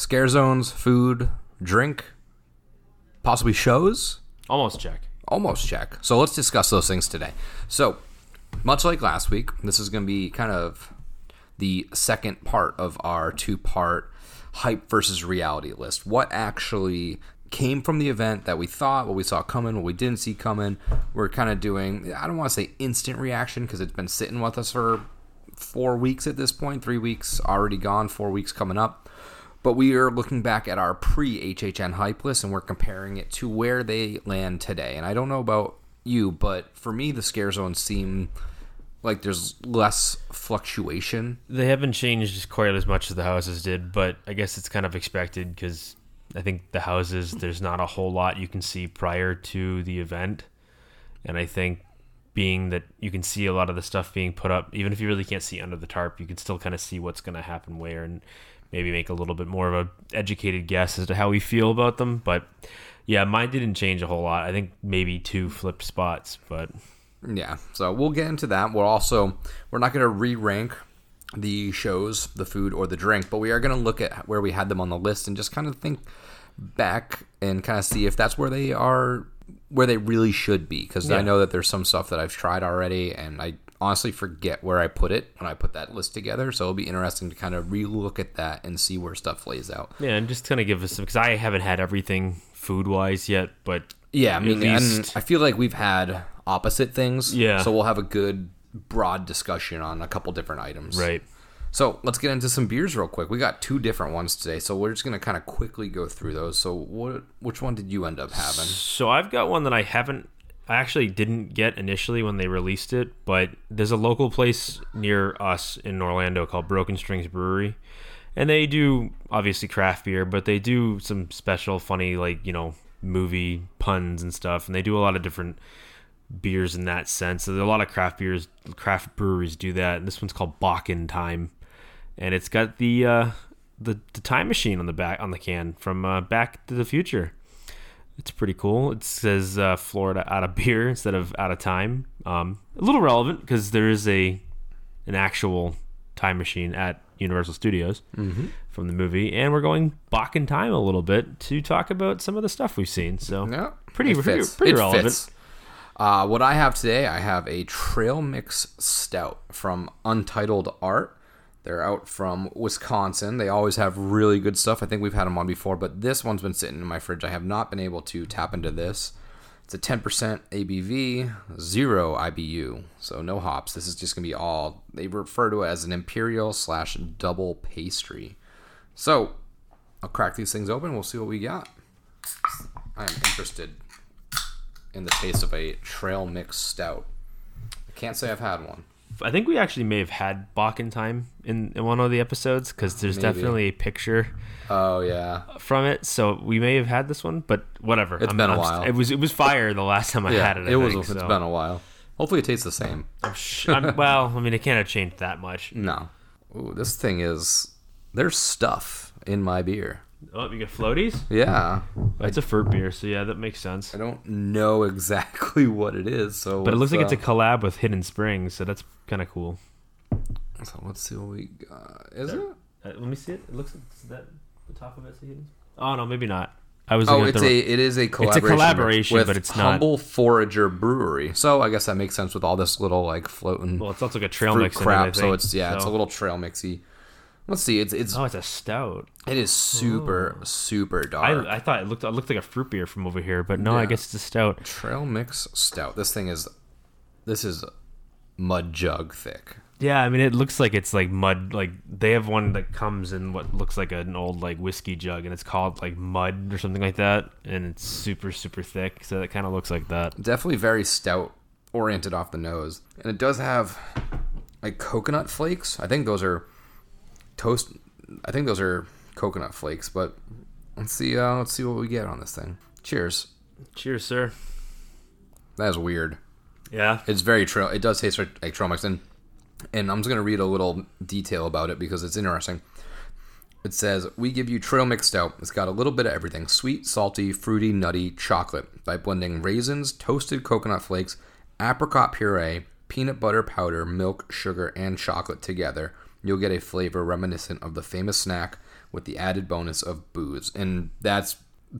Scare zones, food, drink, possibly shows? Almost check. almost check. So let's discuss those things today. So, much like last week, this is going to be kind of the second part of our two part hype versus reality list. What actually came from the event that we thought, what we saw coming, what we didn't see coming. We're kind of doing, I don't want to say instant reaction because it's been sitting with us for four weeks at this point, three weeks already gone, four weeks coming up. But we are looking back at our pre HHN hype list and we're comparing it to where they land today. And I don't know about you, but for me, the scare zones seem like there's less fluctuation. They haven't changed quite as much as the houses did, but I guess it's kind of expected because I think the houses, there's not a whole lot you can see prior to the event. And I think being that you can see a lot of the stuff being put up, even if you really can't see under the tarp, you can still kind of see what's going to happen where and maybe make a little bit more of a educated guess as to how we feel about them. But yeah, mine didn't change a whole lot. I think maybe two flipped spots, but Yeah, so we'll get into that. We're also we're not going to re-rank the shows, the food or the drink, but we are going to look at where we had them on the list and just kind of think back and kind of see if that's where they are where they really should be because I know that there's some stuff that I've tried already and I honestly forget where I put it when I put that list together, so it'll be interesting to kind of re-look at that and see where stuff lays out. yeah, and just kind of give us because I haven't had everything food wise yet, but Yeah, I mean, least- I feel like we've had opposite things. Yeah. So we'll have a good broad discussion on a couple different items. right. So let's get into some beers real quick. We got two different ones today, so we're just gonna kind of quickly go through those. So what? Which one did you end up having? So I've got one that I haven't I actually didn't get initially when they released it, but there's a local place near us in Orlando called Broken Strings Brewery. And they do obviously craft beer, but they do some special funny like, you know, movie puns and stuff, and they do a lot of different beers in that sense. So there are a lot of craft beers craft breweries do that. And this one's called Bakken Time. And it's got the uh the, the time machine on the back on the can from uh, Back to the Future. It's pretty cool. It says uh, Florida out of beer instead of out of time. Um, a little relevant because there is a an actual time machine at Universal Studios from the movie, and we're going back in time a little bit to talk about some of the stuff we've seen. So Yeah, pretty pretty, fits. pretty relevant. fits. Uh, what I have today, I have a Trail Mix Stout from Untitled Art. They're out from Wisconsin. They always have really good stuff. I think we've had them on before, but this one's been sitting in my fridge. I have not been able to tap into this. It's a 10% ABV, zero IBU, so no hops. This is just gonna be all. They refer to it as an imperial slash double pastry. So I'll crack these things open. We'll see what we got. I am interested in the taste of a trail mix stout. I can't say I've had one. I think we actually may have had Bakken time in, in one of the episodes because there's Maybe. definitely a picture Oh yeah, from it. So we may have had this one, but whatever. It's been a while. It was it was fire the last time I yeah. had it. I it was. think, It's so. been a while. Hopefully, it tastes the same. Sh- I'm- well, I mean, it can't have changed that much. No. Ooh, this thing is. There's stuff in my beer. Oh, you get floaties? Yeah, It's a fruit beer, so yeah, that makes sense. I don't know exactly what it is. So, But it looks like it's a collab with Hidden Springs, so that's kind of cool. uh, So let's see what we got. Is it? Uh, let me see it. It looks like is that the top of it's a Hidden. Oh no, maybe not. I was. Oh, it's the- a it is a collaboration. It's a collaboration, with but it's not- Humble Forager Brewery. So I guess that makes sense with all this little like floating Well, it's also a trail mix crap. in it. I so it's yeah, it's a little trail mixy. Let's see. It's it's Oh, it's a stout. it is super oh. super dark. I, I thought it looked it looked like a fruit beer from over here, but no, I guess it's a stout. Trail mix stout. This thing is this is mud jug thick. Yeah, I mean it looks like it's like mud. Like they have one that comes in what looks like an old like whiskey jug, and it's called like mud or something like that, and it's super super thick. So it kind of looks like that. Definitely very stout oriented off the nose. And it does have like coconut flakes. I think those are toast I think those are coconut flakes, but let's see uh let's see what we get on this thing. Cheers. Cheers, sir. That is weird. Yeah. It's very trail. It does taste like, trail mix, and and I'm just gonna read a little detail about it because it's interesting. It says we give you trail mix stout. It's got a little bit of everything: sweet, salty, fruity, nutty, chocolate. By blending raisins, toasted coconut flakes, apricot puree, peanut butter powder, milk, sugar, and chocolate together, you'll get a flavor reminiscent of the famous snack with the added bonus of booze. And that's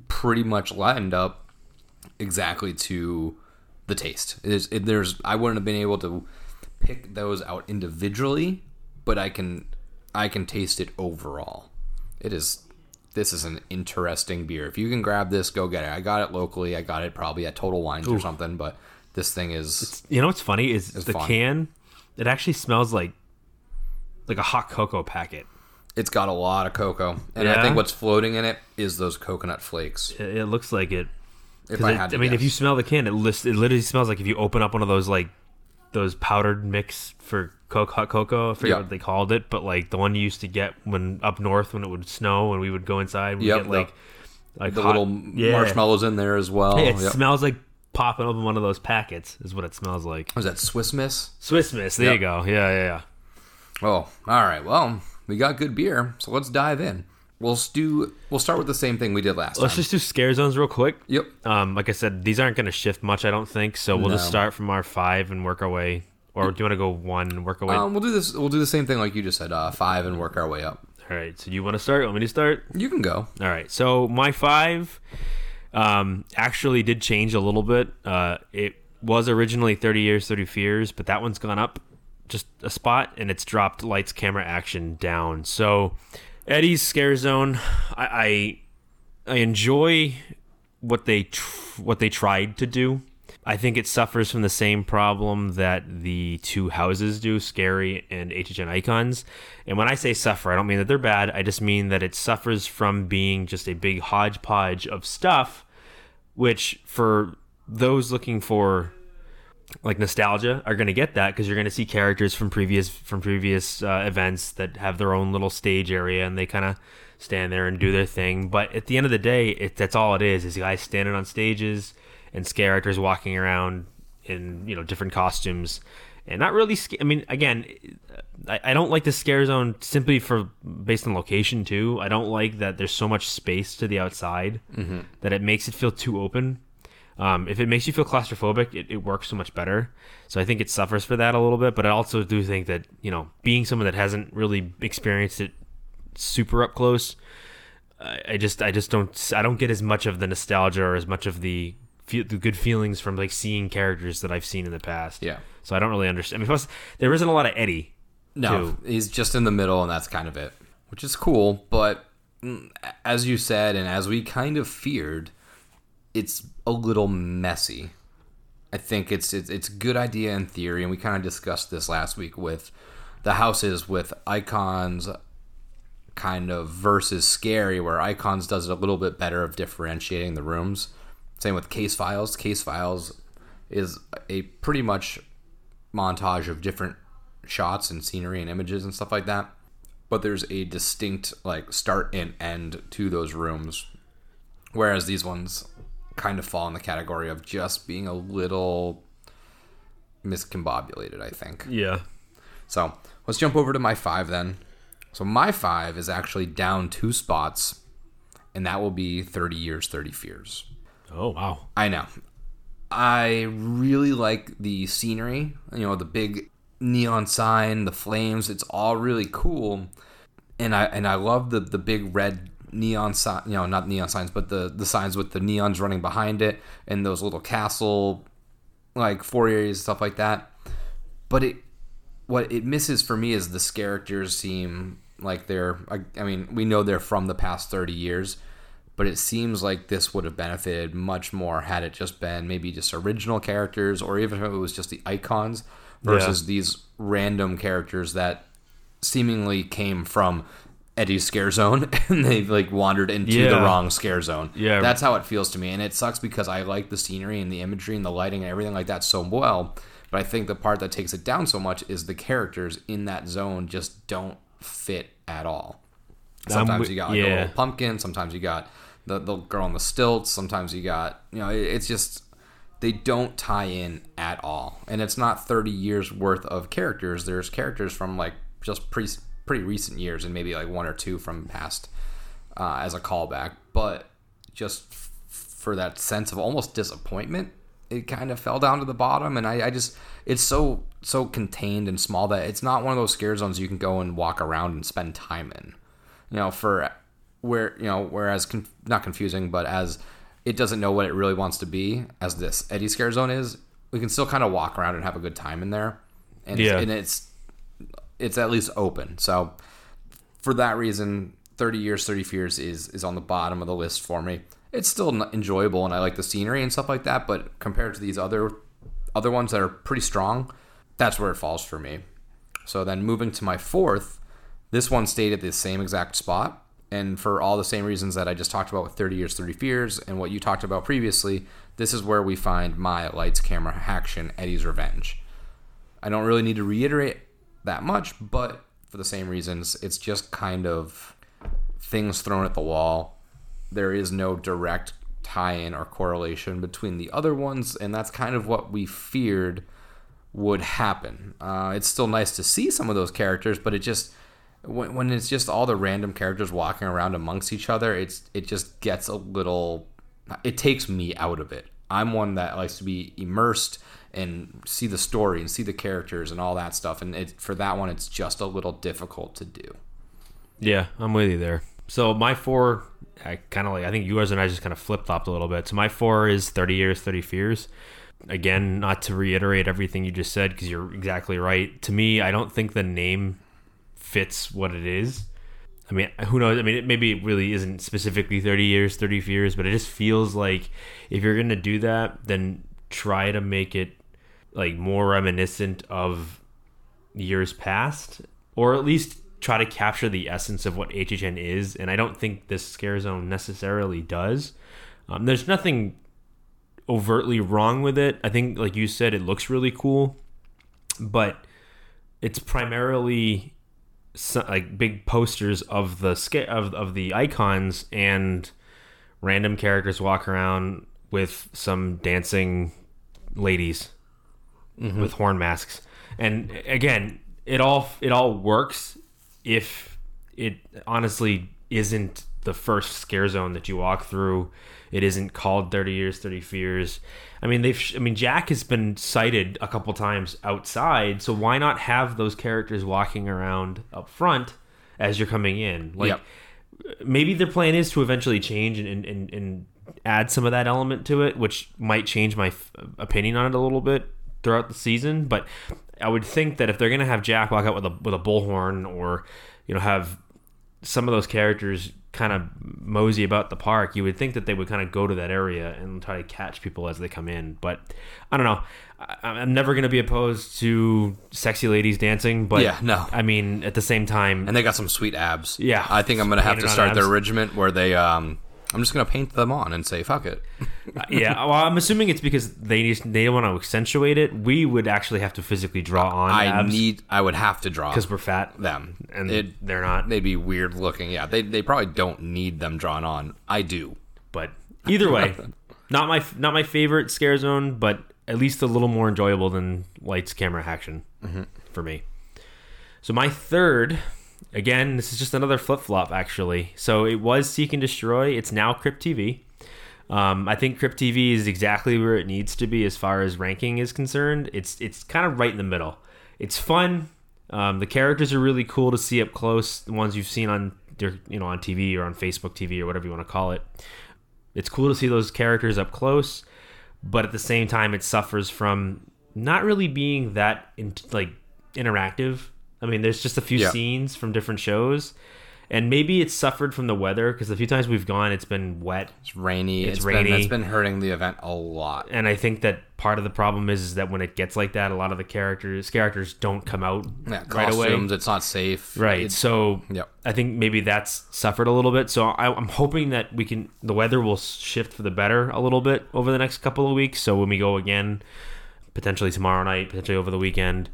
pretty much lined up exactly to the taste. Is, it, there's I wouldn't have been able to pick those out individually, but I can I can taste it overall. It is this is an interesting beer. If you can grab this, go get it. I got it locally. I got it probably at Total Wines or something, but this thing is You know what's funny is the fun. can. It actually smells like like a hot cocoa packet. it's got a lot of cocoa, and I think what's floating in it is those coconut flakes. It, it looks like it. If I it- had to I mean, if you smell the can, it list, it literally smells like if you open up one of those like those powdered mix for coke, hot cocoa. I forget Yeah. what they called it, but like the one you used to get when up north when it would snow and we would go inside. We Yep, get like like the hot- little yeah. marshmallows in there as well. It Yep. smells like popping open one of those packets. Is what it smells like. Was that Swiss Miss? Swiss Miss. There Yep. you go. Yeah, yeah, yeah. Oh, all right. Well, we got good beer, so let's dive in. We'll do. We'll start with the same thing we did last Let's time. just do scare zones real quick. Yep. Um, like I said, these aren't going to shift much, I don't think. So we'll just start from our five and work our way. Or do you want to go one and work our way? Um, we'll do this. We'll do the same thing like you just said. Uh, five and work our way up. All right. So you want to start? Want me to start? You can go. All right. So my five um, actually did change a little bit. Uh, it was originally 30 years, 30 fears, but that one's gone up just a spot and it's dropped lights, camera, action down. So Eddie's scare zone, I I, I enjoy what they tr- what they tried to do. I think it suffers from the same problem that the two houses do, Scary and HHN Icons. And when I say suffer, I don't mean that they're bad. I just mean that it suffers from being just a big hodgepodge of stuff, which for those looking for like nostalgia are going to get that because you're going to see characters from previous from previous uh, events that have their own little stage area and they kind of stand there and do their thing. But at the end of the day, it, that's all it is: is guys standing on stages and characters walking around in you know different costumes and not really. I mean, again, I, I don't like the scare zone simply for based on location too. I don't like that there's so much space to the outside that it makes it feel too open. Um, if it makes you feel claustrophobic, it, it works so much better. So I think it suffers for that a little bit. But I also do think that you know, being someone that hasn't really experienced it super up close, I, I just I just don't I don't get as much of the nostalgia or as much of the fe- the good feelings from like seeing characters that I've seen in the past. Yeah. So I don't really understand. I mean, plus there isn't a lot of Eddie. No, too. he's just in the middle, and that's kind of it, which is cool. But mm, as you said, and as we kind of feared, it's a little messy. I think it's it's it's good idea in theory, and we kind of discussed this last week with the houses with icons kind of versus scary where icons does it a little bit better of differentiating the rooms. Same with case files. Case files is a pretty much montage of different shots and scenery and images and stuff like that. But there's a distinct like start and end to those rooms whereas these ones kind of fall in the category of just being a little miscombobulated i think Yeah. so let's jump over to my five then. So my five is actually down two spots, and that will be 30 Years, 30 Fears. Oh wow. I know. I really like the scenery, you know, the big neon sign, the flames, it's all really cool. And I and I love the the big red neon sign, you know, not neon signs, but the the signs with the neons running behind it and those little castle like four areas stuff like that. But it what it misses for me is the characters seem like they're. I, I mean, we know they're from the past thirty years, but it seems like this would have benefited much more had it just been maybe just original characters, or even if it was just the icons versus these random characters that seemingly came from Eddie's scare zone and they've like wandered into the wrong scare zone. Yeah. That's how it feels to me. And it sucks because I like the scenery and the imagery and the lighting and everything like that so well. But I think the part that takes it down so much is the characters in that zone just don't fit at all. Sometimes you got like a little pumpkin, sometimes you got the, the girl on the stilts, sometimes you got, you know, it- it's just they don't tie in at all. And it's not 30 years worth of characters. There's characters from like just pre- pretty recent years and maybe like one or two from past uh, as a callback. But just f- for that sense of almost disappointment, it kind of fell down to the bottom. And I, I just, it's so, so contained and small that it's not one of those scare zones you can go and walk around and spend time in. You know, for where, you know, whereas, con- not confusing, but as it doesn't know what it really wants to be, as this Eddie Scare Zone is, we can still kind of walk around and have a good time in there. And, Yeah. and it's, it's at least open. So for that reason, 30 Years, 30 Fears is is on the bottom of the list for me. It's still enjoyable and I like the scenery and stuff like that, but compared to these other other ones that are pretty strong, that's where it falls for me. So then moving to my fourth, this one stayed at the same exact spot. And for all the same reasons that I just talked about with 30 Years, 30 Fears and what you talked about previously, this is where we find my lights, camera, action, Eddie's Revenge. I don't really need to reiterate that much, but for the same reasons, it's just kind of things thrown at the wall. There is no direct tie in or correlation between the other ones, and that's kind of what we feared would happen. Uh, it's still nice to see some of those characters, but it just when, when it's just all the random characters walking around amongst each other, it's it just gets a little. It takes me out of it. I'm one that likes to be immersed and see the story and see the characters and all that stuff. And it, for that one, it's just a little difficult to do. Yeah, I'm with you there. So my four, I kind of like. I think you guys and I just kind of flip flopped a little bit. So my four is Thirty Years, Thirty Fears. Again, not to reiterate everything you just said because you're exactly right. To me, I don't think the name fits what it is. I mean, who knows? I mean, it, maybe it really isn't specifically 30 years, 30 fears, but it just feels like if you're going to do that, then try to make it like more reminiscent of years past, or at least try to capture the essence of what HHN is. And I don't think this scare zone necessarily does. Um, there's nothing overtly wrong with it. I think, like you said, it looks really cool, but it's primarily like big posters of the sca- of of the icons and random characters walk around with some dancing ladies Mm-hmm. with horn masks. And again, it all it all works if it honestly isn't the first scare zone that you walk through. It isn't called 30 years 30 fears. I mean they've I mean Jack has been cited a couple times outside, so why not have those characters walking around up front as you're coming in? Like Yep. maybe their plan is to eventually change and, and, and, and add some of that element to it, which might change my f- opinion on it a little bit throughout the season. But I would think that if they're gonna have Jack walk out with a with a bullhorn, or you know have some of those characters kind of mosey about the park, you would think that they would kind of go to that area and try to catch people as they come in. But I don't know. I, I'm never going to be opposed to sexy ladies dancing, but Yeah, no. I mean, at the same time, And they got some sweet abs. Yeah. I think I'm gonna have to Painted on start their regiment where they. um I'm just gonna paint them on and say fuck it. Uh, yeah, well, I'm assuming it's because they need, they want to accentuate it. We would actually have to physically draw on I abs need. I would have to draw because we're fat, them, and it, they're not. they'd be weird looking. Yeah, they they probably don't need them drawn on. I do. But either way, not my not my favorite scare zone, but at least a little more enjoyable than lights, camera, action mm-hmm. for me. So my third, again, this is just another flip flop actually. So it was Seek and Destroy. It's now Crypt TV. Um, I think Crypt TV is exactly where it needs to be as far as ranking is concerned. It's it's kind of right in the middle. It's fun. Um, the characters are really cool to see up close. The ones you've seen on you know on TV or on Facebook TV or whatever you want to call it. It's cool to see those characters up close, but at the same time, it suffers from not really being that in, like interactive. I mean, there's just a few Yeah. scenes from different shows, and maybe it's suffered from the weather because a few times we've gone, it's been wet, It's rainy. It's it's rainy. Been, it's been hurting the event a lot. and I think that part of the problem is, is that when it gets like that, a lot of the characters characters don't come out Yeah, right away. costumes. It's not safe. Right. It's- so Yep. I think maybe that's suffered a little bit. So I, I'm hoping that we can the weather will shift for the better a little bit over the next couple of weeks. So when we go again, potentially tomorrow night, potentially over the weekend,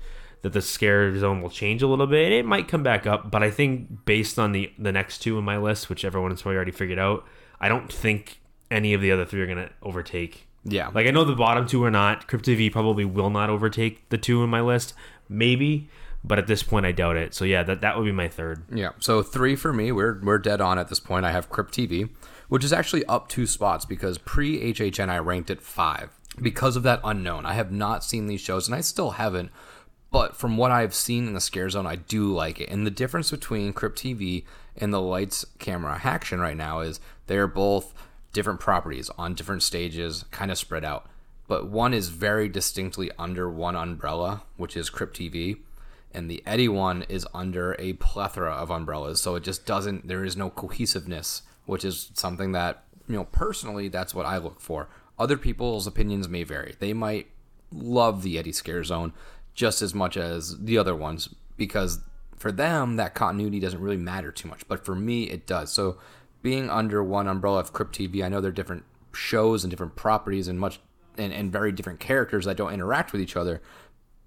that the scare zone will change a little bit. It might come back up, but I think based on the the next two in my list, which everyone has probably already figured out, I don't think any of the other three are going to overtake. Yeah. Like I know the bottom two are not. Crypt TV probably will not overtake the two in my list. Maybe, but at this point I doubt it. So yeah, that that would be my third. Yeah. So three for me. We're we're dead on at this point. I have Crypt TV, which is actually up two spots because pre HHN I ranked it five because of that unknown. I have not seen these shows, and I still haven't. But from what I've seen in the Scare Zone, I do like it. And the difference between Crypt TV and the Lights Camera Action right now is they're both different properties on different stages, kind of spread out. But one is very distinctly under one umbrella, which is Crypt TV, and the Eddie one is under a plethora of umbrellas. So it just doesn't. There is no cohesiveness, which is something that you know personally that's what I look for. Other people's opinions may vary. They might love the Eddie Scare Zone just as much as the other ones because for them that continuity doesn't really matter too much. But for me, it does. So being under one umbrella of Crypt TV, I know they're different shows and different properties and much and, and very different characters that don't interact with each other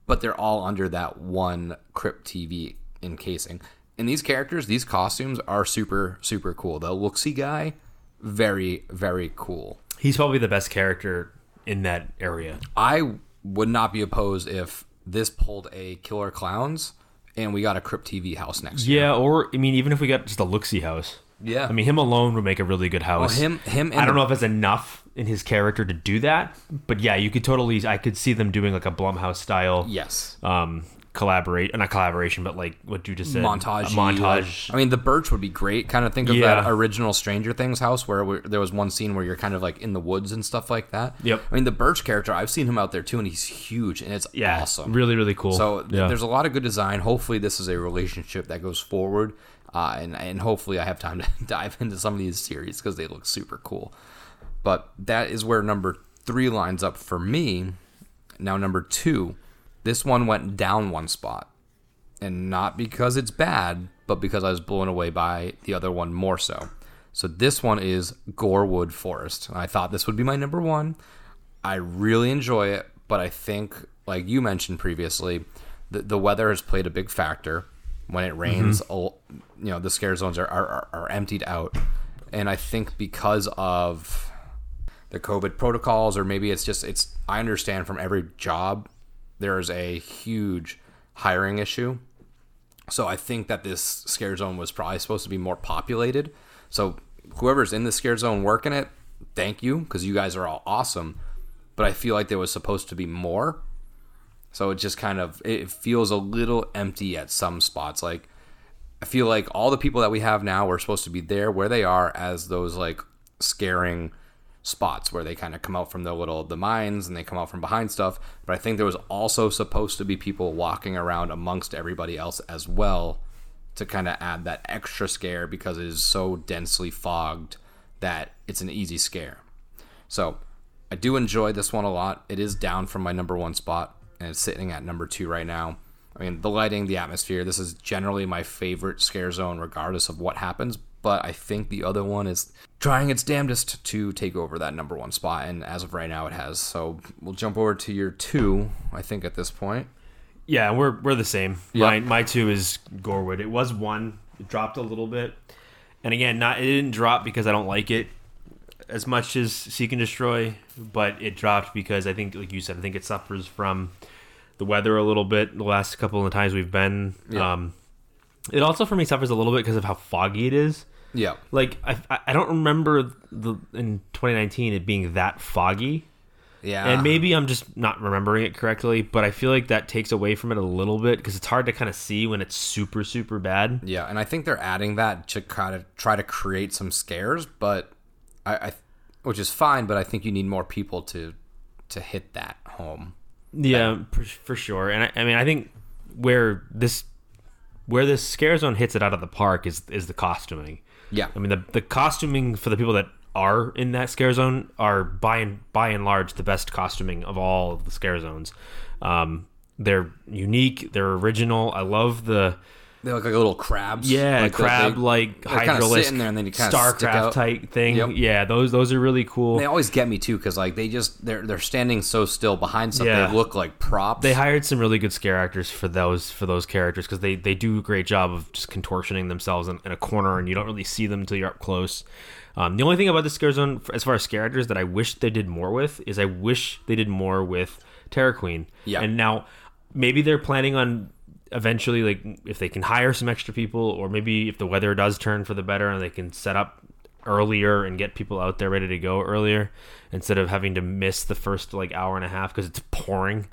but they're all under that one Crypt TV encasing. And these characters, these costumes are super, super cool. The Look-See guy, very, very cool. He's probably the best character in that area. I would not be opposed if this pulled a Killer Clowns and we got a Crypt TV house next year. Yeah, or I mean, even if we got just a looksy house. Yeah. I mean, him alone would make a really good house. Well, him- him and I don't know if it's enough in his character to do that, but yeah, you could totally. I could see them doing like a Blumhouse style. Yes. Um, collaborate, not collaboration, but like what you just said, montage. Montage. I mean, the Birch would be great. Kind of think of Yeah. that original Stranger Things house where we, there was one scene where you're kind of like in the woods and stuff like that. Yep. I mean, the Birch character, I've seen him out there too, and he's huge and it's yeah, awesome. really, really cool. So yeah. there's a lot of good design. Hopefully, this is a relationship that goes forward, uh, and and hopefully, I have time to dive into some of these series because they look super cool. But that is where number three lines up for me. Now, number two, this one went down one spot, and not because it's bad, but because I was blown away by the other one more so. So this one is Gorewood Forest. I thought this would be my number one. I really enjoy it, but I think, like you mentioned previously, the, the weather has played a big factor. When it mm-hmm. rains, all you know, the scare zones are, are, are emptied out. And I think because of the COVID protocols, or maybe it's just, it's, I understand from every job, there is a huge hiring issue. So I think that this scare zone was probably supposed to be more populated. So whoever's in the scare zone working it, thank you because you guys are all awesome. But I feel like there was supposed to be more. So it just kind of it feels a little empty at some spots. Like I feel like all the people that we have now were supposed to be there where they are as those like scaring spots where they kind of come out from the little the mines and they come out from behind stuff. But I think there was also supposed to be people walking around amongst everybody else as well to kind of add that extra scare because it is so densely fogged that it's an easy scare. So I do enjoy this one a lot. It is down from my number one spot and it's sitting at number two right now. I mean, the lighting, the atmosphere, this is generally my favorite scare zone, regardless of what happens. But I think the other one is trying its damnedest to take over that number one spot. And as of right now, it has. So we'll jump over to your two, I think, at this point. Yeah, we're we're the same. Yeah. My my two is Gorewood. It was one. It dropped a little bit, and again, not it didn't drop because I don't like it as much as Seek and Destroy, but it dropped because I think, like you said, I think it suffers from the weather a little bit. The last couple of times we've been, Yeah. um, it also for me suffers a little bit because of how foggy it is. Yeah. Like I, I- don't remember the in 2019 it being that foggy. Yeah. And maybe I'm just not remembering it correctly, but I feel like that takes away from it a little bit because it's hard to kind of see when it's super, super bad. Yeah, and I think they're adding that to kind of try to create some scares, but I, I which is fine, but I think you need more people to to hit that home. Yeah, for, for sure. And I, I mean, I think where this where this scare zone hits it out of the park is is the costuming. Yeah. I mean the the costuming for the people that are in that scare zone are by and by and large the best costuming of all of the scare zones. Um, they're unique, they're original. I love the They look like little crabs. yeah, Like crab they- like kinda sitting there and then you kinda stick starcraft out. type thing. Yep. Yeah, those those are really cool. They always get me too because like they just they're they're standing so still behind something. Yeah. They look like props. they hired some really good scare actors for those for those characters because they they do a great job of just contortioning themselves in, in a corner and you don't really see them until you're up close. Um, the only thing about the scare zone, as far as scare actors, that I wish they did more with is I wish they did more with Terror Queen. Yeah. And now maybe they're planning on eventually, like if they can hire some extra people, or maybe if the weather does turn for the better and they can set up earlier and get people out there ready to go earlier instead of having to miss the first like hour and a half because it's pouring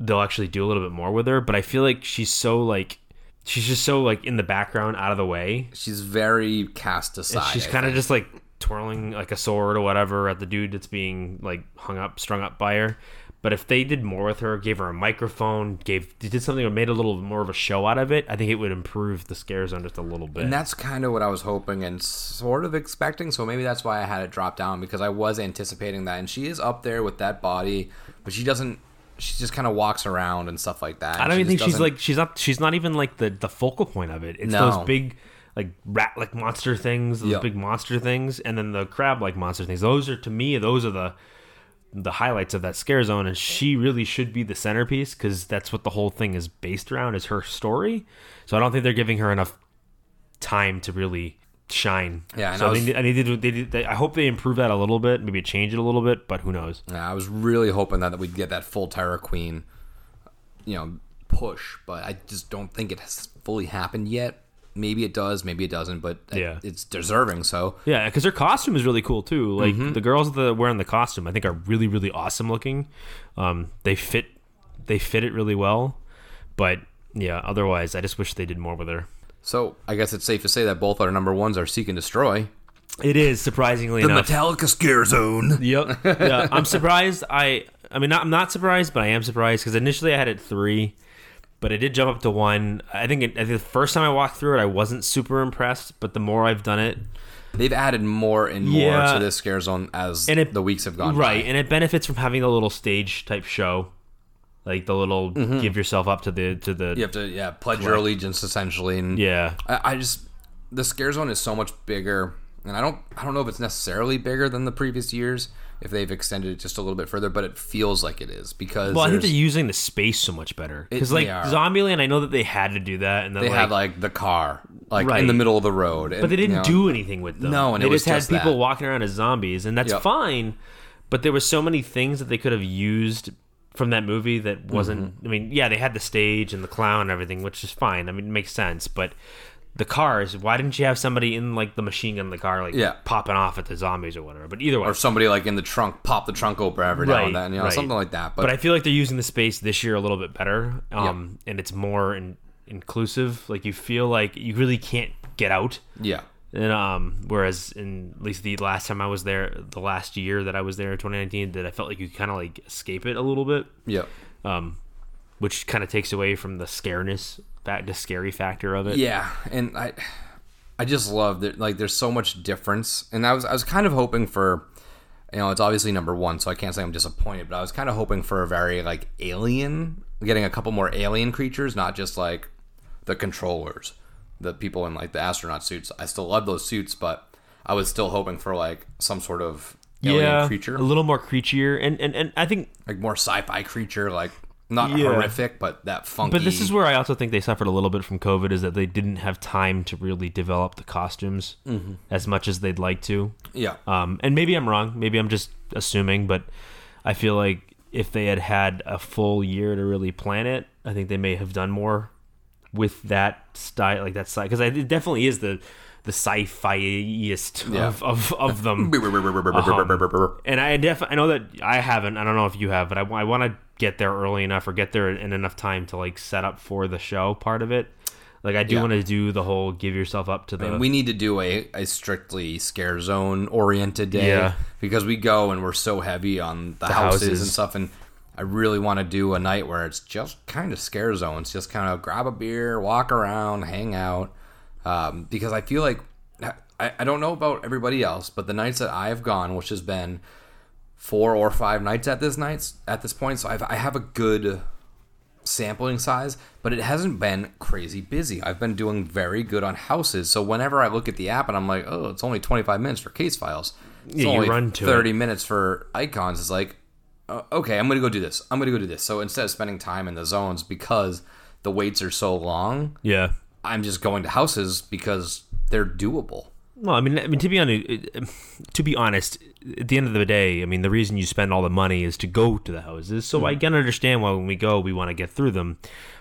they'll actually do a little bit more with her. But i feel like she's so like she's just so like in the background out of the way. She's very cast aside. and she's kind of just like twirling like a sword or whatever at the dude that's being like hung up strung up by her but if they did more with her gave her a microphone gave did something that made a little more of a show out of it i think it would improve the scare zone just a little bit And that's kind of what I was hoping and sort of expecting. So maybe that's why I had it drop down because I was anticipating that. And she is up there with that body, but she doesn't. She just kind of walks around and stuff like that. I don't even think she's like she's not she's not even like the the focal point of it. It's No. those big like rat like monster things, those Yep. big monster things, and then the crab like monster things. Those are to me those are the the highlights of that scare zone, and she really should be the centerpiece because that's what the whole thing is based around is her story. So I don't think they're giving her enough time to really shine. Yeah, so I was- they, need- I need to. They, they, I hope they improve that a little bit, maybe change it a little bit, but who knows? Yeah, I was really hoping that we'd get that full Terror Queen, you know, push, but I just don't think it has fully happened yet. Maybe it does, maybe it doesn't, but Yeah. it's deserving. So Yeah, because her costume is really cool too. Like Mm-hmm. the girls that are wearing the costume, I think are really really awesome looking. Um, they fit they fit it really well, but yeah. Otherwise, I just wish they did more with her. So I guess it's safe to say that both our number ones are Seek and Destroy. It is surprisingly The enough. Metallica Scare Zone. Yep. Yeah, I'm surprised. I I mean, not, I'm not surprised, but I am surprised because initially I had it three, but it did jump up to one. I think, it, I think the first time I walked through it, I wasn't super impressed, but the more I've done it, They've added more and more Yeah. to this Scare Zone as it- the weeks have gone right, by. and it benefits from having the little stage type show, like the little mm-hmm. give yourself up to the to the You have to yeah pledge your allegiance essentially, and yeah. I, I just the Scare Zone is so much bigger, and I don't I don't know if it's necessarily bigger than the previous years if they've extended it just a little bit further, but it feels like it is because Well, I think they're using the space so much better because like. Zombieland, I know that they had to do that, and then they like, had like the car like Right. in the middle of the road, but they didn't do anything with them. No, and they it was just had just people that. walking around as zombies, and that's Yep. fine. But there were so many things that they could have used from that movie that wasn't. Mm-hmm. I mean, yeah, they had the stage and the clown and everything, which is fine. I mean, it makes sense, but. The cars. Why didn't you have somebody in like the machine gun in the car, like Yeah. popping off at the zombies or whatever? But either way, or somebody like in the trunk pop the trunk open every now and then, you know, right. something like that. But, But, I feel like they're using the space this year a little bit better, um, and it's more in, inclusive. Like you feel like you really can't get out, yeah, and um, whereas in at least the last time I was there, the last year that I was there, 2019, that I felt like you kind of like escape it a little bit, yeah. um, which kind of takes away from the scareness, that the scary factor of it. Yeah, and I, I just love that. Like, there's so much difference, and I was I was kind of hoping for, you know, it's obviously number one, so I can't say I'm disappointed, but I was kind of hoping for a very like alien, getting a couple more alien creatures, not just like the controllers, the people in like the astronaut suits. I still love those suits, but I was still hoping for like some sort of alien yeah, creature, a little more creature, and and and I think like more sci-fi creature, like not Yeah. horrific, but that funky. But this is where I also think they suffered a little bit from COVID is that they didn't have time to really develop the costumes Mm-hmm. as much as they'd like to. yeah, Um, and maybe I'm wrong. Maybe I'm just assuming, but I feel like if they had had a full year to really plan it, I think they may have done more with that style, like that style, because it definitely is the the sci-fi-est Yeah. of, of, of them. Um, and I def I know that I haven't. I don't know if you have, but I, I, want to get there early enough or get there in enough time to like set up for the show part of it. Like I do Yeah. want to do the whole give yourself up to the. And we need to do a, a strictly scare zone oriented day Yeah. because we go and we're so heavy on the, houses, houses. and stuff. And I really want to do a night where it's just kind of scare zones, just kind of grab a beer, walk around, hang out. Um, because I feel like I, I don't know about everybody else, but the nights that I've gone, which has been four or five nights at this nights at this point, so I've, I have a good sampling size, but it hasn't been crazy busy. I've been doing very good on houses. So whenever I look at the app and I'm like, oh, it's only 25 minutes for case files. It's Yeah, you only run to 30 minutes for icons. It's like, uh, okay, I'm going to go do this. I'm going to go do this. So instead of spending time in the zones because the waits are so long, Yeah. I'm just going to houses because they're doable. Well, I mean, I mean to be honest, to be honest, at the end of the day, I mean, the reason you spend all the money is to go to the houses. So I can understand why when we go, we want to get through them.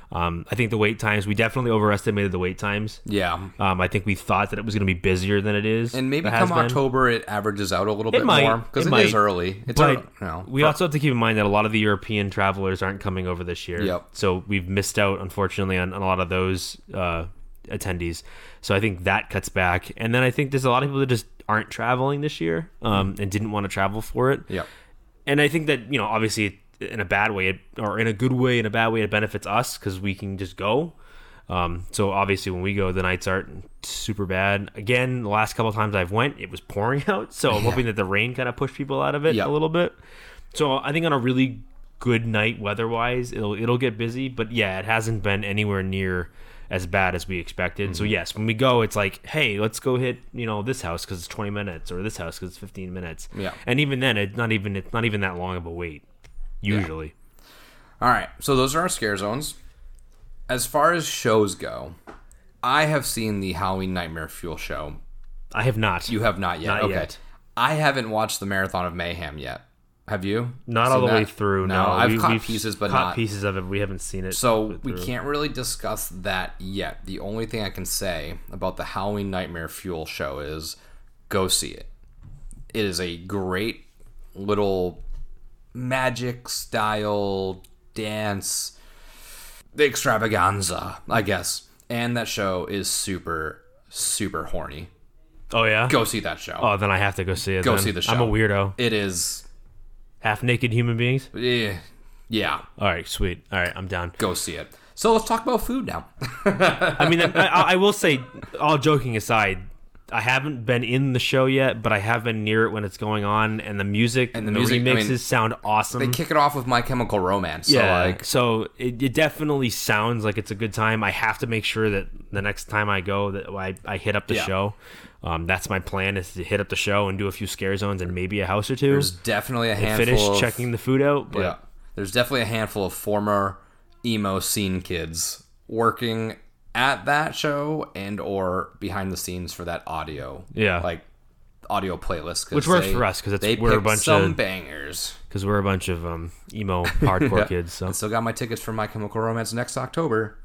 Um, I think the wait times we definitely overestimated the wait times. Yeah. Um, I think we thought that it was going to be busier than it is, And maybe It come been. October, it averages out a little bit might. more because It it is early. It's But early, you know. we also have to keep in mind that a lot of the European travelers aren't coming over this year. Yep. So we've missed out, unfortunately, on, on a lot of those uh, attendees. So I think that cuts back. And then I think there's a lot of people that just aren't traveling this year um, and didn't want to travel for it. Yep. And I think that, you know, obviously in a bad way it, or in a good way, in a bad way, it benefits us because we can just go. Um, so obviously when we go, the nights aren't super bad. Again, the last couple of times I've went, it was pouring out. So I'm hoping that the rain kind of pushed people out of it Yep. a little bit. So I think on a really good night weather-wise, it'll it'll get busy. But yeah, it hasn't been anywhere near as bad as we expected. Mm-hmm. So yes, when we go, it's like, hey, let's go hit you know this house because it's 20 minutes, or this house because it's 15 minutes. Yeah. And even then, it's not even it's not even that long of a wait. Usually. All right, so those are our scare zones. As far as shows go, I have seen the Halloween Nightmare Fuel show. I have not. You have not yet. Not okay. yet. I haven't watched the Marathon of Mayhem yet. Have you? not all the way through. No, I've We- caught pieces, but caught not. pieces of it. We haven't seen it. So we can't really discuss that yet. The only thing I can say about the Halloween Nightmare Fuel show is go see it. It is a great little magic style dance the extravaganza, I guess. And that show is super, super horny. Oh yeah. Go see that show. Oh, then I have to go see it. Go then. see the show. I'm a weirdo. It is, Half naked human beings. eh, yeah, All right, sweet. All right, I'm down. go see it. So let's talk about food now. I mean, I, I will say, all joking aside, I haven't been in the show yet, but I have been near it when it's going on, and the music And the the, music, I remixes mean, sound awesome. they kick it off with My Chemical Romance. So yeah, like, so it, it definitely sounds like it's a good time. I have to make sure that the next time I go that I, I hit up the Yeah. show. Um, that's my plan is to hit up the show and do a few scare zones and maybe a house or two. there's definitely a and handful finish of, checking the food out. But yeah, there's definitely a handful of former emo scene kids working at that show and or behind the scenes for that audio. Yeah. like audio playlist, 'cause Which works they- for us, 'cause it's- they we're a bunch some of- bangers. because we're a bunch of um, emo hardcore Yeah. kids. So I still got my tickets for My Chemical Romance next October.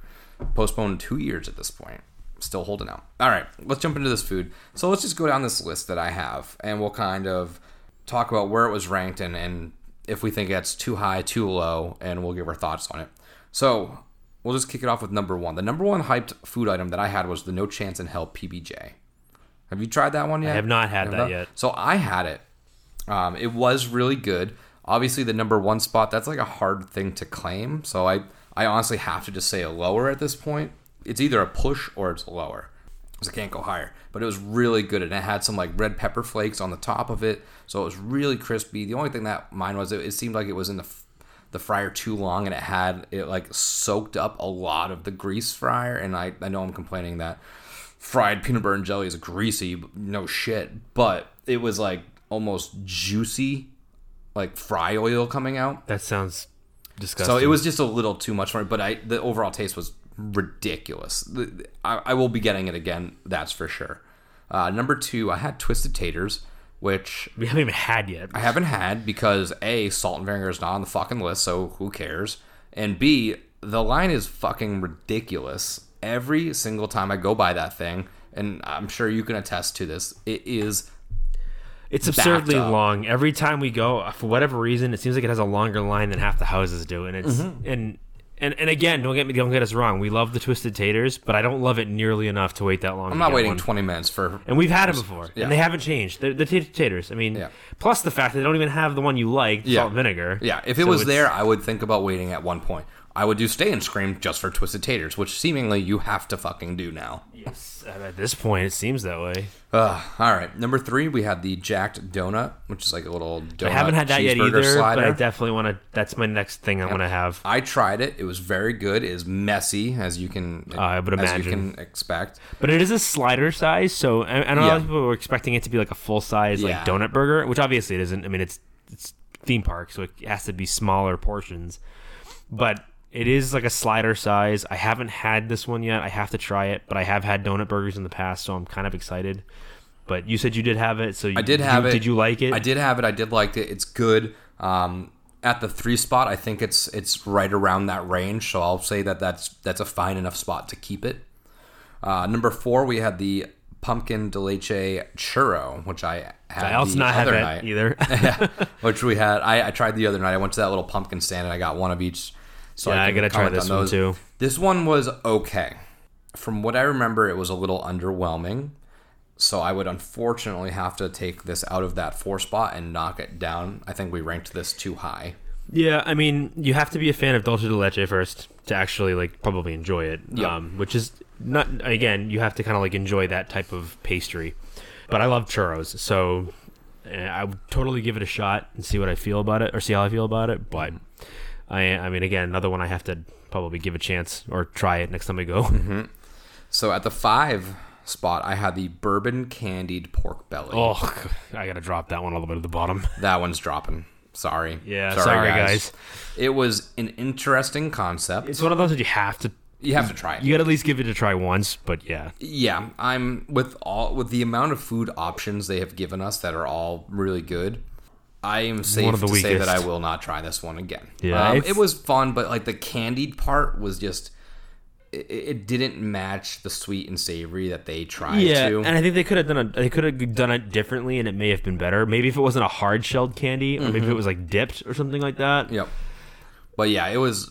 Postponed two years at this point. Still holding out. All right, let's jump into this food. So let's just go down this list that I have, and we'll kind of talk about where it was ranked and, and if we think that's too high, too low, and we'll give our thoughts on it. So we'll just kick it off with number one. The number one hyped food item that I had was the No Chance in Hell PBJ. Have you tried that one yet? I have not had You that yet. So I had it. Um, it was really good. Obviously, the number one spot that's like a hard thing to claim. So I, I honestly have to just say a lower at this point. It's either a push or it's lower, because I can't go higher. But it was really good, and it had some like red pepper flakes on the top of it, so it was really crispy. The only thing that mine was, it, it seemed like it was in the the fryer too long, and it had it like soaked up a lot of the grease fryer. And I, I know I'm complaining that fried peanut butter and jelly is greasy, no shit. But it was like almost juicy, like fry oil coming out. that sounds disgusting. So it was just a little too much for me. But I, the overall taste was ridiculous. I, I will be getting it again. That's for sure. Uh, number two, I had twisted taters, which we haven't even had yet. I haven't had because a salt and vinegar is not on the fucking list, so who cares? And b the line is fucking ridiculous. Every single time I go by that thing, and I'm sure you can attest to this, it is It's absurdly long. Every time we go, for whatever reason, it seems like it has a longer line than half the houses do, and it's Mm-hmm. and And and again, don't get me don't get us wrong. We love the twisted taters, but I don't love it nearly enough to wait that long. I'm not waiting one. 20 minutes for. And we've had them before, Yeah. and they haven't changed. They're the tater taters. I mean, Yeah. plus the fact that they don't even have the one you like, Yeah. salt vinegar. Yeah, if it So was there, I would think about waiting at one point. I would do Stay and Scream just for Twisted Taters, which seemingly you have to fucking do now. Yes, at this point, it seems that way. Ugh. all right, number three, we had the Jacked Donut, which is like a little donut I haven't had that yet either, slider. but I definitely want to. That's my next thing I'm gonna have. I tried it. It was very good. It is messy, as you can, I would as imagine. you can expect. But it is a slider size, so I, I know a lot of people were expecting it to be like a full size Yeah. like donut burger, which obviously it isn't. I mean, it's it's theme park, so it has to be smaller portions. But it is like a slider size. I haven't had this one yet. I have to try it, but I have had donut burgers in the past, so I'm kind of excited. But you said you did have it, so you, I did have you, it. Did you like it? I did have it. I did like it. It's good. Um, at the three spot, I think it's it's right around that range. So I'll say that that's that's a fine enough spot to keep it. Uh, number four, we had the pumpkin de leche churro, which I had I also the not other it night. either. yeah, which we had. I, I tried the other night. I went to that little pumpkin stand and I got one of each. So Yeah, I can gotta try this on one too. This one was okay. From what I remember, it was a little underwhelming. So I would unfortunately have to take this out of that four spot and knock it down. I think we ranked this too high. Yeah, I mean, you have to be a fan of dulce de leche first to actually like probably enjoy it. Yep. Um, which is not again, you have to kind of like enjoy that type of pastry. But I love churros, so uh, I would totally give it a shot and see what I feel about it or see how I feel about it. But I, I mean, again, another one I have to probably give a chance or try it next time I go. Mm-hmm. So at the five spot, I had the bourbon candied pork belly. oh, I gotta drop that one all the way to the bottom. That one's dropping. Sorry. Yeah, sorry, guys. It was an interesting concept. It's one of those that you have to. you have to try it. You gotta at least give it a try once. But yeah, yeah i'm with all with the amount of food options they have given us that are all really good i am safe One of the to say that i will not try this one again Yeah, um, it was fun but like the candied part was just it, it didn't match the sweet and savory that they tried Yeah, to and I think they could have done a, they could have done it differently, and it may have been better. Maybe if it wasn't a hard shelled candy, or Mm-hmm. maybe if it was like dipped or something like that. yep but yeah it was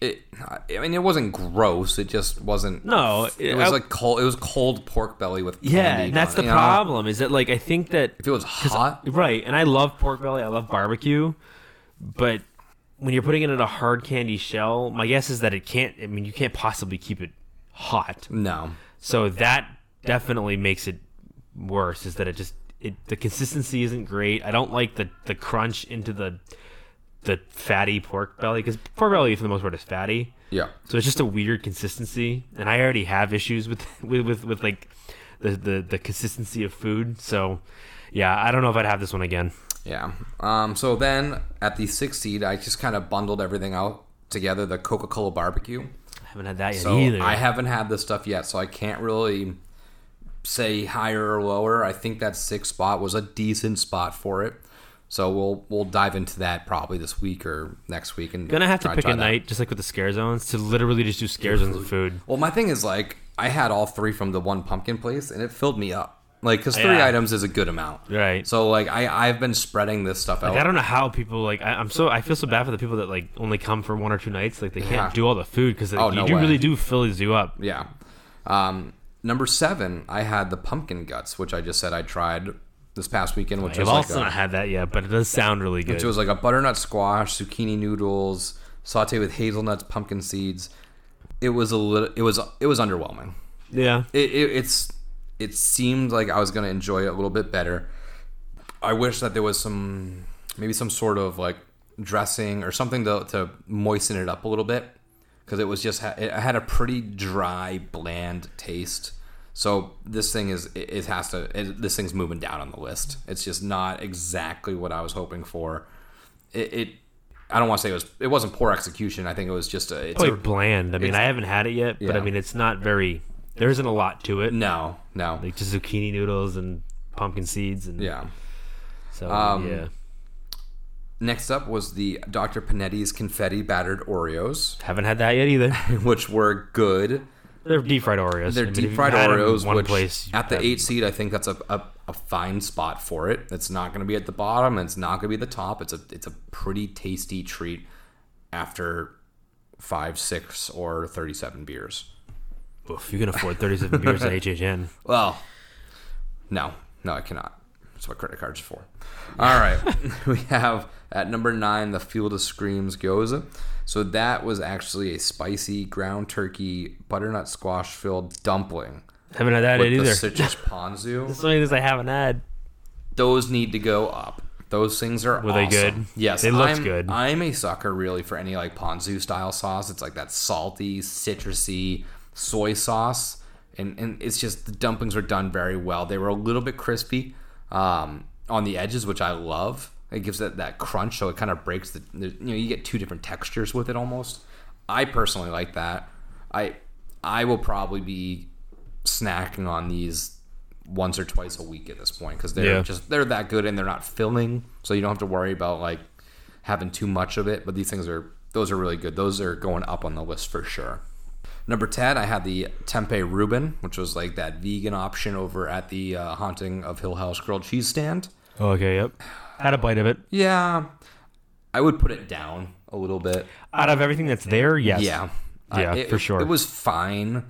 it i mean it wasn't gross it just wasn't No, it was I- like cold it was cold pork belly with Yeah, candy and that's on the it, you know? problem. Is that like I think that if it was hot right, and I love pork belly. I love barbecue, but when you're putting it in a hard candy shell, my guess is that it can't. I mean, you can't possibly keep it hot. no So that definitely makes it worse. Is that it just it the consistency isn't great. I don't like the the crunch into the the fatty pork belly because pork belly for the most part is fatty. yeah So it's just a weird consistency, and I already have issues with with with, with like the, the the consistency of food. So yeah, I don't know if I'd have this one again. Yeah. Um, so then at the sixth seed, I just kind of bundled everything out together. The Coca Cola barbecue. I haven't had that yet So either. I haven't had this stuff yet, so I can't really say higher or lower. I think that sixth spot was a decent spot for it. So we'll we'll dive into that probably this week or next week. And Gonna have to try- pick a that. night, just like with the scare zones, to literally just do scare zones of food. Well, my thing is like I had all three from the one pumpkin place, and it filled me up. Like, because three Yeah. items is a good amount. Right. So like I I've been spreading this stuff out. Like, I don't know how people like. I, I'm so I feel so bad for the people that like only come for one or two nights. Like they can't Yeah. do all the food because Oh, you no do way. really do fill you up. Yeah. Um, number seven, I had the pumpkin guts, which I just said I tried this past weekend, which I've was like also a, not had that yet, but it does sound really good. which was like a butternut squash, zucchini noodles, saute with hazelnuts, pumpkin seeds. It was a little. It was it was underwhelming. yeah, It, it it's it seemed like I was gonna enjoy it a little bit better. I wish that there was some maybe some sort of like dressing or something to to moisten it up a little bit because it was just it had a pretty dry, bland taste. So this thing is it, it has to it, this thing's moving down on the list. It's just not exactly what I was hoping for. It, it I don't want to say it was it wasn't poor execution. I think it was just a it's a, bland. I mean, I haven't had it yet, but I mean, it's not very. There isn't a lot to it. no no Like just zucchini noodles and pumpkin seeds and yeah. So Um, yeah, Next up was the Dr. Panetti's confetti battered Oreos, haven't had that yet either. which were good. They're deep fried Oreos. They're I mean, deep fried Oreos, One which place at the eight seed, I think that's a, a, a fine spot for it. It's not going to be at the bottom. It's not going to be the top. It's a it's a pretty tasty treat after five, six, or thirty-seven beers. Oof, you can afford 37 beers at HHN. Well, no, no, I cannot. That's what credit cards are for. All right, we have at number nine the Field of Screams Gyoza. So that was actually a spicy ground turkey butternut squash filled dumpling Haven't had that with either. the citrus ponzu. That's something that I haven't had. Those need to go up. Those things are Were they good? Yes, They looked I'm, good. I'm a sucker really for any like ponzu style sauce. It's like that salty, citrusy soy sauce, and and it's just the dumplings were done very well. They were a little bit crispy um, on the edges, which I love. It gives it that crunch, so it kind of breaks the. You know, you get two different textures with it almost. I personally like that. I I will probably be snacking on these once or twice a week at this point because they're Yeah. just they're that good and they're not filling, so you don't have to worry about like having too much of it. But these things are those are really good. Those are going up on the list for sure. Number ten, I had the tempeh Reuben, which was like that vegan option over at the uh, Haunting of Hill House grilled cheese stand. Okay, yep. Had a bite of it. Yeah, I would put it down a little bit. Out of everything that's there, yes. Yeah, Yeah, Uh, it- for sure. It was fine,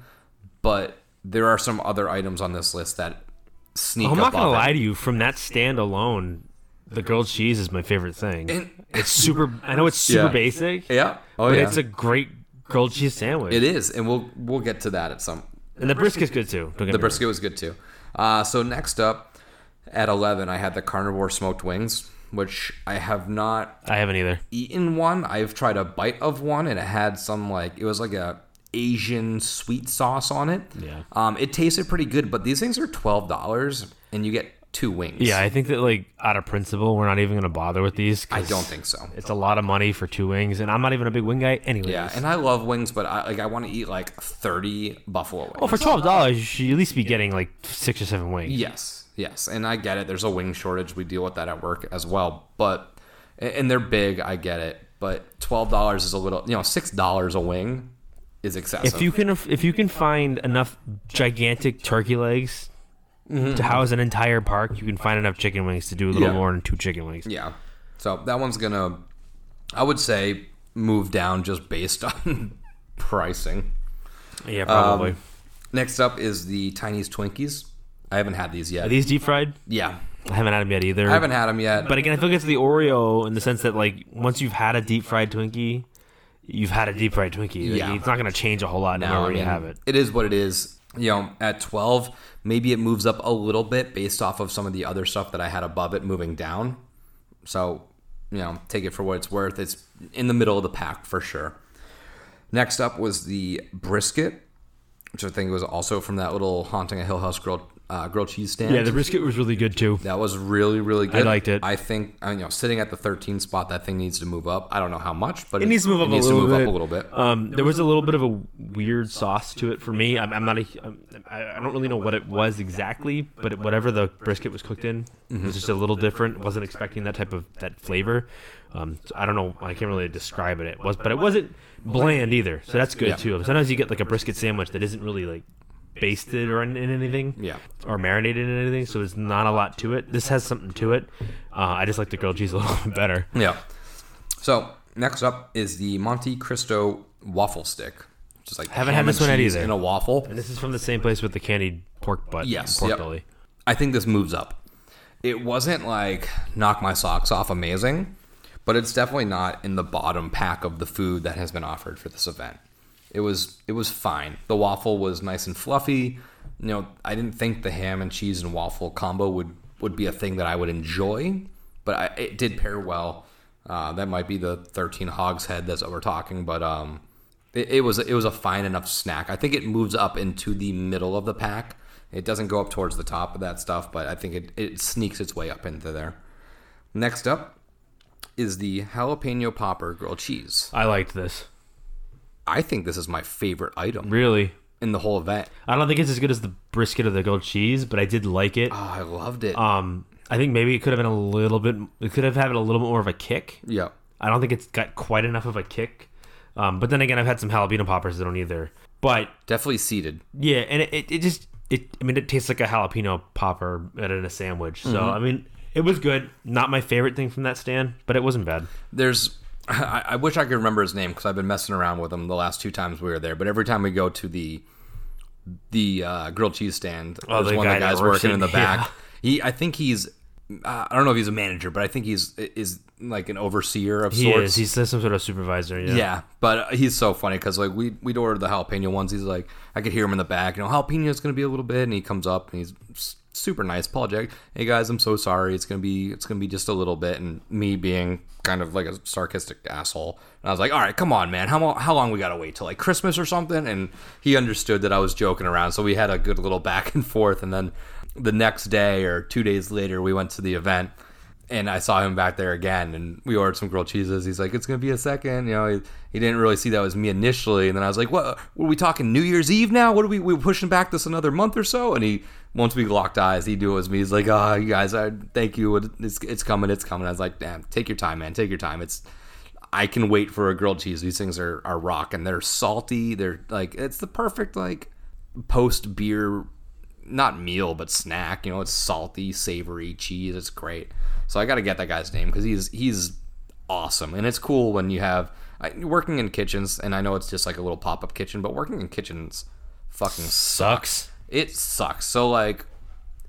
but there are some other items on this list that sneak. I'm not gonna it. lie to you. From that stand alone, the grilled cheese is my favorite thing. And- it's super. I know it's super Yeah. basic. Yeah, oh but yeah, it's a great grilled cheese sandwich. it is, and we'll we'll get to that at some. and the brisket's good too. The brisket was good too. Uh, so next up, at eleven, I had the carnivore smoked wings, which I have not. I haven't either. eaten one. I've tried a bite of one, and it had some like it was like a Asian sweet sauce on it. Yeah. Um, it tasted pretty good, but these things are twelve dollars, and you get two wings. Yeah, I think that like out of principle, we're not even gonna bother with these. i don't think so. it's a lot of money for two wings, and I'm not even a big wing guy anyway. Yeah, and I love wings, but I like I want to eat like thirty buffalo wings. well, for twelve dollars, you should at least be getting like six or seven wings. Yes, yes, and I get it. There's a wing shortage. We deal with that at work as well. But and they're big. I get it. But twelve dollars is a little. You know, six dollars a wing is excessive. If you can, if you can find enough gigantic turkey legs to house an entire park, you can find enough chicken wings to do a little Yeah. more than two chicken wings. yeah. So that one's gonna, I would say, move down just based on pricing. Yeah, probably. Um, Next up is the Chinese Twinkies. I haven't had these yet. Are these deep fried? yeah, I haven't had them yet either. I haven't had them yet. But again, I feel like it's the Oreo in the sense that like once you've had a deep fried Twinkie, you've had a deep fried Twinkie. Like, Yeah. it's not going to change a whole lot now No, where you have it. It is what it is. You know, at 12, maybe it moves up a little bit based off of some of the other stuff that I had above it moving down. So, you know, take it for what it's worth. It's in the middle of the pack for sure. Next up was the brisket, which I think was also from that little haunting a Hill House grilled uh, grilled cheese stand. Yeah, the brisket was really good too. that was really really good. I liked it. I think I mean, you know sitting at the 13 spot, that thing needs to move up. I don't know how much, but It needs to move up, needs a, little to move bit. up a little bit. Um, there was a little bit of a weird sauce to it for me. I'm, I'm not a, I'm, I I don't really know what it was exactly, but it, whatever the brisket was cooked in Mm-hmm. was just a little different. Wasn't expecting that type of that flavor. Um, so I don't know. I can't really describe it. It was, but it wasn't bland either. So that's good Yeah. too. Sometimes you get like a brisket sandwich that isn't really like basted or in, in anything. Yeah. Or marinated in anything, so there's not a lot to it. This has something to it. Uh, I just like the grilled cheese a little bit better. Yeah. So next up is the Monte Cristo waffle stick, which is like Haven't ham had this one either. in a waffle. And this is from the same place with the candied pork butt. Yes, pork yep. belly. I think this moves up. It wasn't like knock my socks off amazing, but it's definitely not in the bottom pack of the food that has been offered for this event. It was it was fine. The waffle was nice and fluffy. You know, I didn't think the ham and cheese and waffle combo would would be a thing that I would enjoy, but I, it did pair well. Uh, that might be the 13 hogshead that's what we're talking, but um, it, it was it was a fine enough snack. I think it moves up into the middle of the pack. It doesn't go up towards the top of that stuff, but I think it, it sneaks its way up into there. Next up is the jalapeno popper grilled cheese. I liked this. I think this is my favorite item Really. in the whole event. I don't think it's as good as the brisket or the grilled cheese, but I did like it. Oh, I loved it. Um, I think maybe it could have been a little bit. It could have had a little bit more of a kick. yeah. I don't think it's got quite enough of a kick. Um, but then again, I've had some jalapeno poppers that don't either. But Definitely seated. yeah, and it, it, it just it. I mean, it tastes like a jalapeno popper in a sandwich. So I mean, it was good. Not my favorite thing from that stand, but it wasn't bad. There's I, I wish I could remember his name because I've been messing around with him the last two times we were there. But every time we go to the the uh, grilled cheese stand, Oh, there's the one of the guy guys working in the back. yeah. He, I think he's, uh, I don't know if he's a manager, but I think he's is like an overseer of He sorts. is. He's some sort of supervisor. Yeah. Yeah, but he's so funny because like we we'd order the jalapeno ones. He's like, I could hear him in the back. You know, jalapeno's gonna be a little bit, and he comes up and he's super nice. Paul Jack, hey guys, I'm so sorry. It's gonna be it's gonna be just a little bit, and me being kind of like a sarcastic asshole. And I was like, all right, come on, man. How how long we gotta wait till like Christmas or something? And he understood that I was joking around, so we had a good little back and forth. And then the next day or two days later, we went to the event and I saw him back there again, and we ordered some grilled cheeses. He's like, "It's gonna be a second. You know, he, he didn't really see that was me initially, and then I was like, "What? Were we talking New Year's Eve now? What are we? We pushing back this another month or so?" And he, once we locked eyes, he knew it was me. He's like, "Ah, you guys, I thank you. It's it's coming. It's coming." I was like, "Damn, take your time, man. Take your time. It's." I can wait for a grilled cheese. These things are, are rock and they're salty. They're like it's the perfect like post beer not meal but snack. You know, it's salty, savory cheese. It's great. So I got to get that guy's name because he's he's awesome, and it's cool when you have I, working in kitchens. And I know it's just like a little pop up kitchen, but working in kitchens fucking Sucks. It sucks. So like,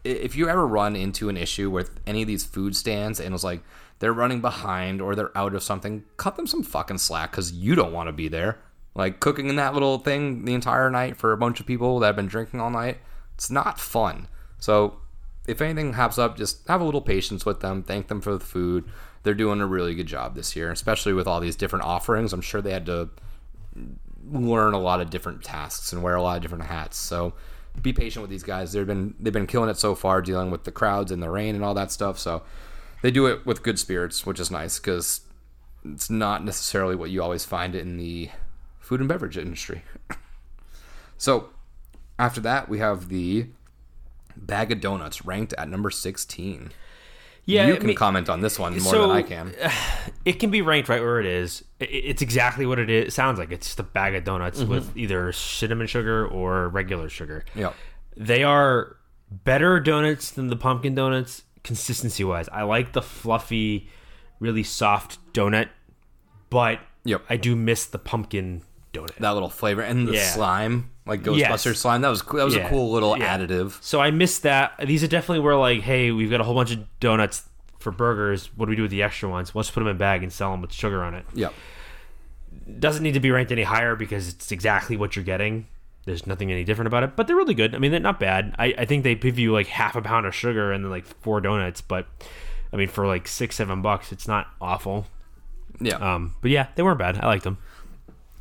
if you ever run into an issue with any of these food stands and it's like they're running behind or they're out of something, cut them some fucking slack because you don't want to be there. Like cooking in that little thing the entire night for a bunch of people that have been drinking all night, it's not fun. So if anything happens up, just have a little patience with them. Thank them for the food. They're doing a really good job this year, especially with all these different offerings. I'm sure they had to learn a lot of different tasks and wear a lot of different hats. So be patient with these guys. They've been they've been killing it so far, dealing with the crowds and the rain and all that stuff. So they do it with good spirits, which is nice because it's not necessarily what you always find in the food and beverage industry. so after that, we have the bag of donuts ranked at number 16. Yeah. you I can mean, comment on this one more so- than I can. it can be ranked right where it is. It's exactly what it is. It sounds like it's just a bag of donuts Mm-hmm. with either cinnamon sugar or regular sugar. Yep. They are better donuts than the pumpkin donuts consistency wise. I like the fluffy, really soft donut, but Yep. I do miss the pumpkin donut. That little flavor and the Yeah. slime, like Ghostbuster Yes. slime. That was that was a cool little Yeah. additive. So I missed that. These are definitely where like, hey, we've got a whole bunch of donuts for burgers. What do we do with the extra ones? Let's put them in a bag and sell them with sugar on it. Yep. doesn't need to be ranked any higher because it's exactly what you're getting. There's nothing any different about it, but they're really good. I mean, they're not bad. I, I think they give you like half a pound of sugar and then like four donuts, but I mean, for like six, seven bucks, it's not awful. Yeah. Um, but yeah, they weren't bad. I liked them.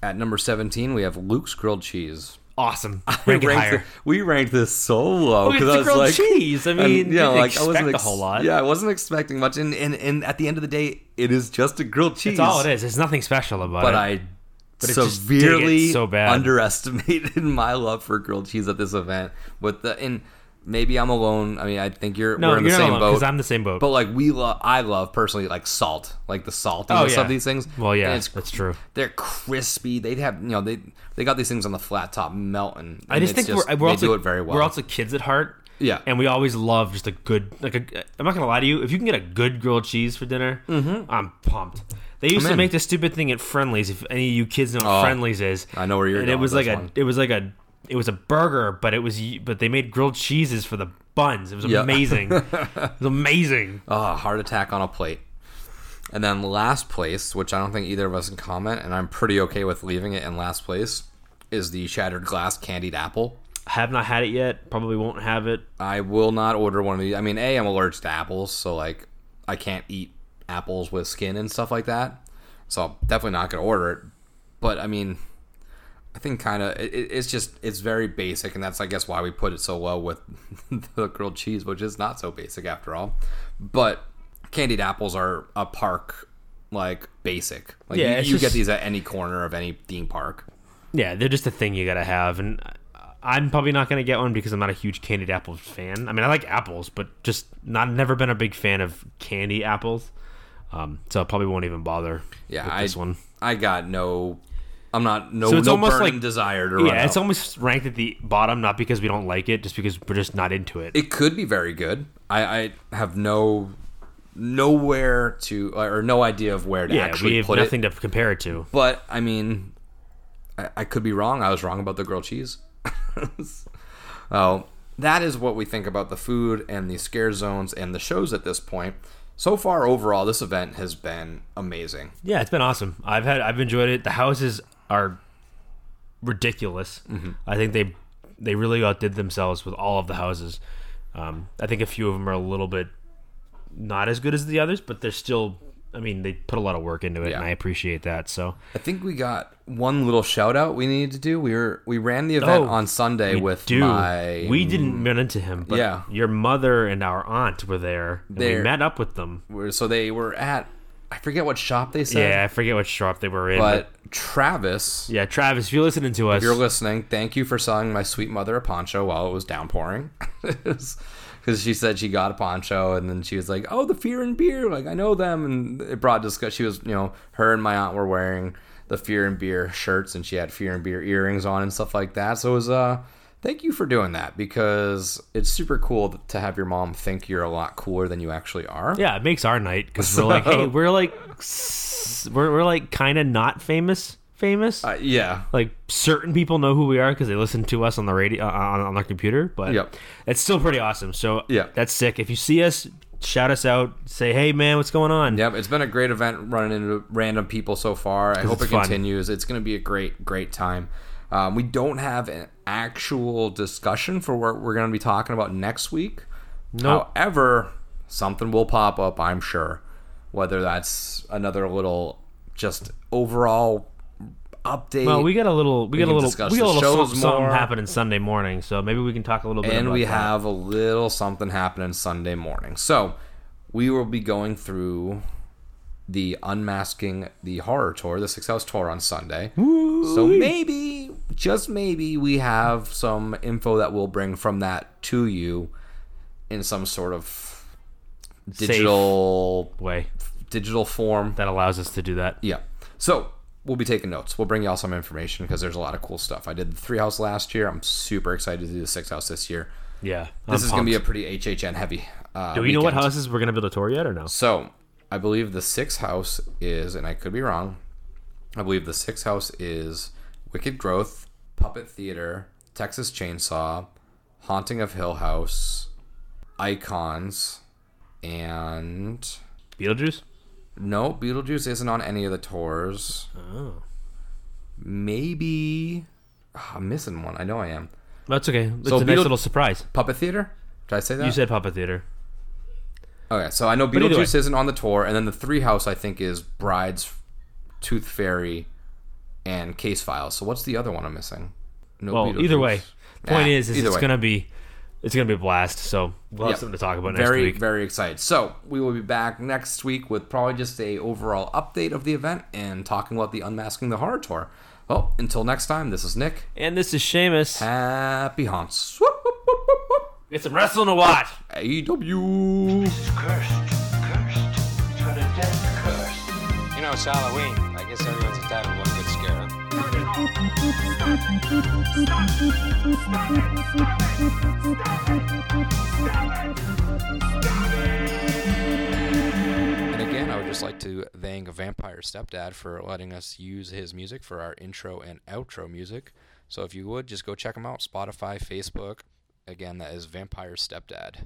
At number 17, we have Luke's grilled cheese. Awesome. We Rank ranked, higher. it- we ranked this so low because the I was grilled like, cheese. I and, mean, yeah, didn't like I wasn't expect a whole lot. Yeah, I wasn't expecting much, and and, and at the end of the day, it is just a grilled cheese. That's all it is. There's nothing special about But it. But I But it just dig it severely so bad. underestimated my love for grilled cheese at this event. With the and maybe I'm alone. I mean, I think you're no, we're in the you're same not boat. because I'm the same boat. But like we love, I love personally like salt, like the saltiness Oh, yeah. of these things. Well, yeah, it's, that's true. They're crispy. They'd have, you know, they they got these things on the flat top melting. I just think we're, we're they also do it very well. we're also kids at heart. Yeah. and we always love just a good like a. I'm not gonna lie to you. If you can get a good grilled cheese for dinner, mm-hmm. I'm pumped. They used. I'm to in. make this stupid thing at Friendly's. If any of you kids know what Oh, Friendly's is, I know where you're and it was like a one. it was like a it was a burger, but it was but they made grilled cheeses for the buns. It was Yeah. amazing. it was amazing. Oh, heart attack on a plate. And then last place, which I don't think either of us can comment, and I'm pretty okay with leaving it in last place, is the shattered glass candied apple. I Have not had it yet. Probably won't have it. I will not order one of these. I mean, A, I'm allergic to apples, so like I can't eat apples with skin and stuff like that. So I'm definitely not gonna order it. But I mean, I think kind of it, it's just it's very basic, and that's I guess why we put it so low with the grilled cheese, which is not so basic after all. But candied apples are a park like basic. Like Yeah, you, you get these at any corner of any theme park. Yeah, they're just a thing you gotta have, and I'm probably not gonna get one because I'm not a huge candied apples fan. I mean, I like apples, but just not never been a big fan of candy apples. Um, so I probably won't even bother. Yeah, with I this one. I got no. I'm not no So it's no almost burning like- desire to run Yeah, it's out. almost ranked at the bottom, not because we don't like it, just because we're just not into it. It could be very good. I, I have no nowhere to or no idea of where to Yeah, actually we have put nothing it. to compare it to. But I mean, I, I could be wrong. I was wrong about the grilled cheese. oh, that is what we think about the food and the scare zones and the shows at this point. So far, overall, this event has been amazing. Yeah, it's been awesome. I've had I've enjoyed it. The houses are ridiculous. Mm-hmm. I think they they really outdid themselves with all of the houses. Um, I think a few of them are a little bit not as good as the others, but they're still. I mean, they put a lot of work into it, Yeah. and I appreciate that. So I think we got one little shout out we needed to do. We were we ran the event Oh, on Sunday with do. my we didn't run into him, but Yeah. your mother and our aunt were there. And we met up with them. so they were at I forget what shop they said. Yeah, I forget what shop they were in, but Travis, yeah, Travis, if you're listening to us, if you're listening, thank you for selling my sweet mother a poncho while it was downpouring. Because she said she got a poncho, and then she was like, "Oh, the Fear and Beer, like I know them." And it brought discuss. She was, you know, her and my aunt were wearing the Fear and Beer shirts, and she had Fear and Beer earrings on and stuff like that. So it was, uh, thank you for doing that because it's super cool to have your mom think you're a lot cooler than you actually are. Yeah, it makes our night because we're like, hey, we're like, we're, we're like kind of not famous, famous. Uh, yeah. like certain people know who we are because they listen to us on the radio uh, on, on their computer, but Yep. it's still pretty awesome. So Yeah. that's sick. If you see us, shout us out. Say, hey man, what's going on? Yep, it's been a great event running into random people so far. I hope it fun. continues. It's going to be a great, great time. Um, we don't have an actual discussion for what we're going to be talking about next week. Nope. However, something will pop up, I'm sure. Whether that's another little just overall update. Well, we got a little, we, got a little, we got a little something, happening Sunday morning. So maybe we can talk a little bit. and we that. have a little something happening Sunday morning. So we will be going through the unmasking the horror tour, the Six House tour on Sunday. So maybe, just maybe, we have some info that we'll bring from that to you in some sort of digital way digital form. that allows us to do that. Yeah. So we'll be taking notes. We'll bring y'all some information because there's a lot of cool stuff. I did the three house last year. I'm super excited to do the six house this year. Yeah, This I'm is going to be a pretty HHN heavy. Uh, Do we know what houses we're gonna build a tour yet or no? So I believe the sixth house is, and I could be wrong. I believe the sixth house is Wicked Growth, Puppet Theater, Texas Chainsaw, Haunting of Hill House, Icons, and Beetlejuice. no, Beetlejuice isn't on any of the tours. Oh, Maybe Ah, I'm missing one. I know I am. that's okay. It's So a nice little surprise. Puppet Theater. Did I say that? You said Puppet Theater. Okay, so I know. Beetlejuice isn't on the tour, and then the three house I think is Bride's, Tooth Fairy, and Case Files. So what's the other one I'm missing? No Well, either Beetlejuice. way, point Nah, is, is it's way. gonna be, it's gonna be a blast. So we'll have Yep. something to talk about next very week. very very excited. So we will be back next week with probably just a overall update of the event and talking about the Unmasking the Horror Tour. Well, until next time, this is Nick. and this is Shamus. Happy haunts. Whoop, whoop, whoop, whoop, whoop. Get some wrestling to watch. AW. It's cursed. Cursed. It's got a death curse. You know, it's Halloween. I guess everyone's And again, I would just like to thank Vampire Stepdad for letting us use his music for our intro and outro music. So if you would, just go check him out Spotify, Facebook. Again, that is Vampire Stepdad.